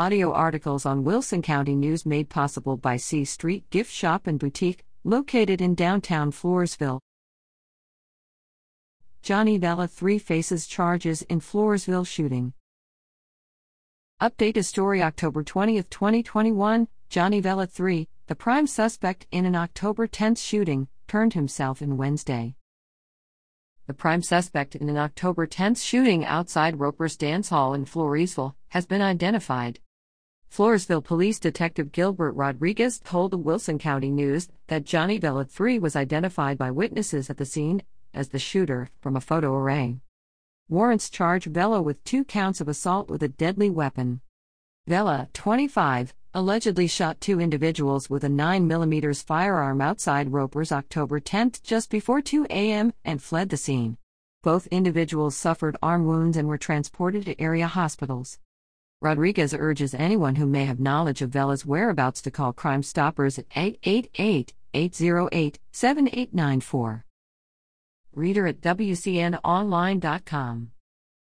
Audio articles on Wilson County News made possible by C Street Gift Shop and Boutique, located in downtown Floresville. Johnny Vela 3 faces charges in Floresville shooting. Update a story October 20, 2021. Johnny Vela 3, the prime suspect in an October 10 shooting, turned himself in Wednesday. The prime suspect in an October 10 shooting outside Roper's Dance Hall in Floresville has been identified. Floresville Police Detective Gilbert Rodriguez told the Wilson County News that Johnny Vela 3 was identified by witnesses at the scene as the shooter from a photo array. Warrants charge Vela with two counts of assault with a deadly weapon. Vela, 25, allegedly shot two individuals with a 9mm firearm outside Roper's October 10 just before 2 a.m. and fled the scene. Both individuals suffered arm wounds and were transported to area hospitals. Rodriguez urges anyone who may have knowledge of Vela's whereabouts to call Crime Stoppers at 888 808 7894. Reader at WCNOnline.com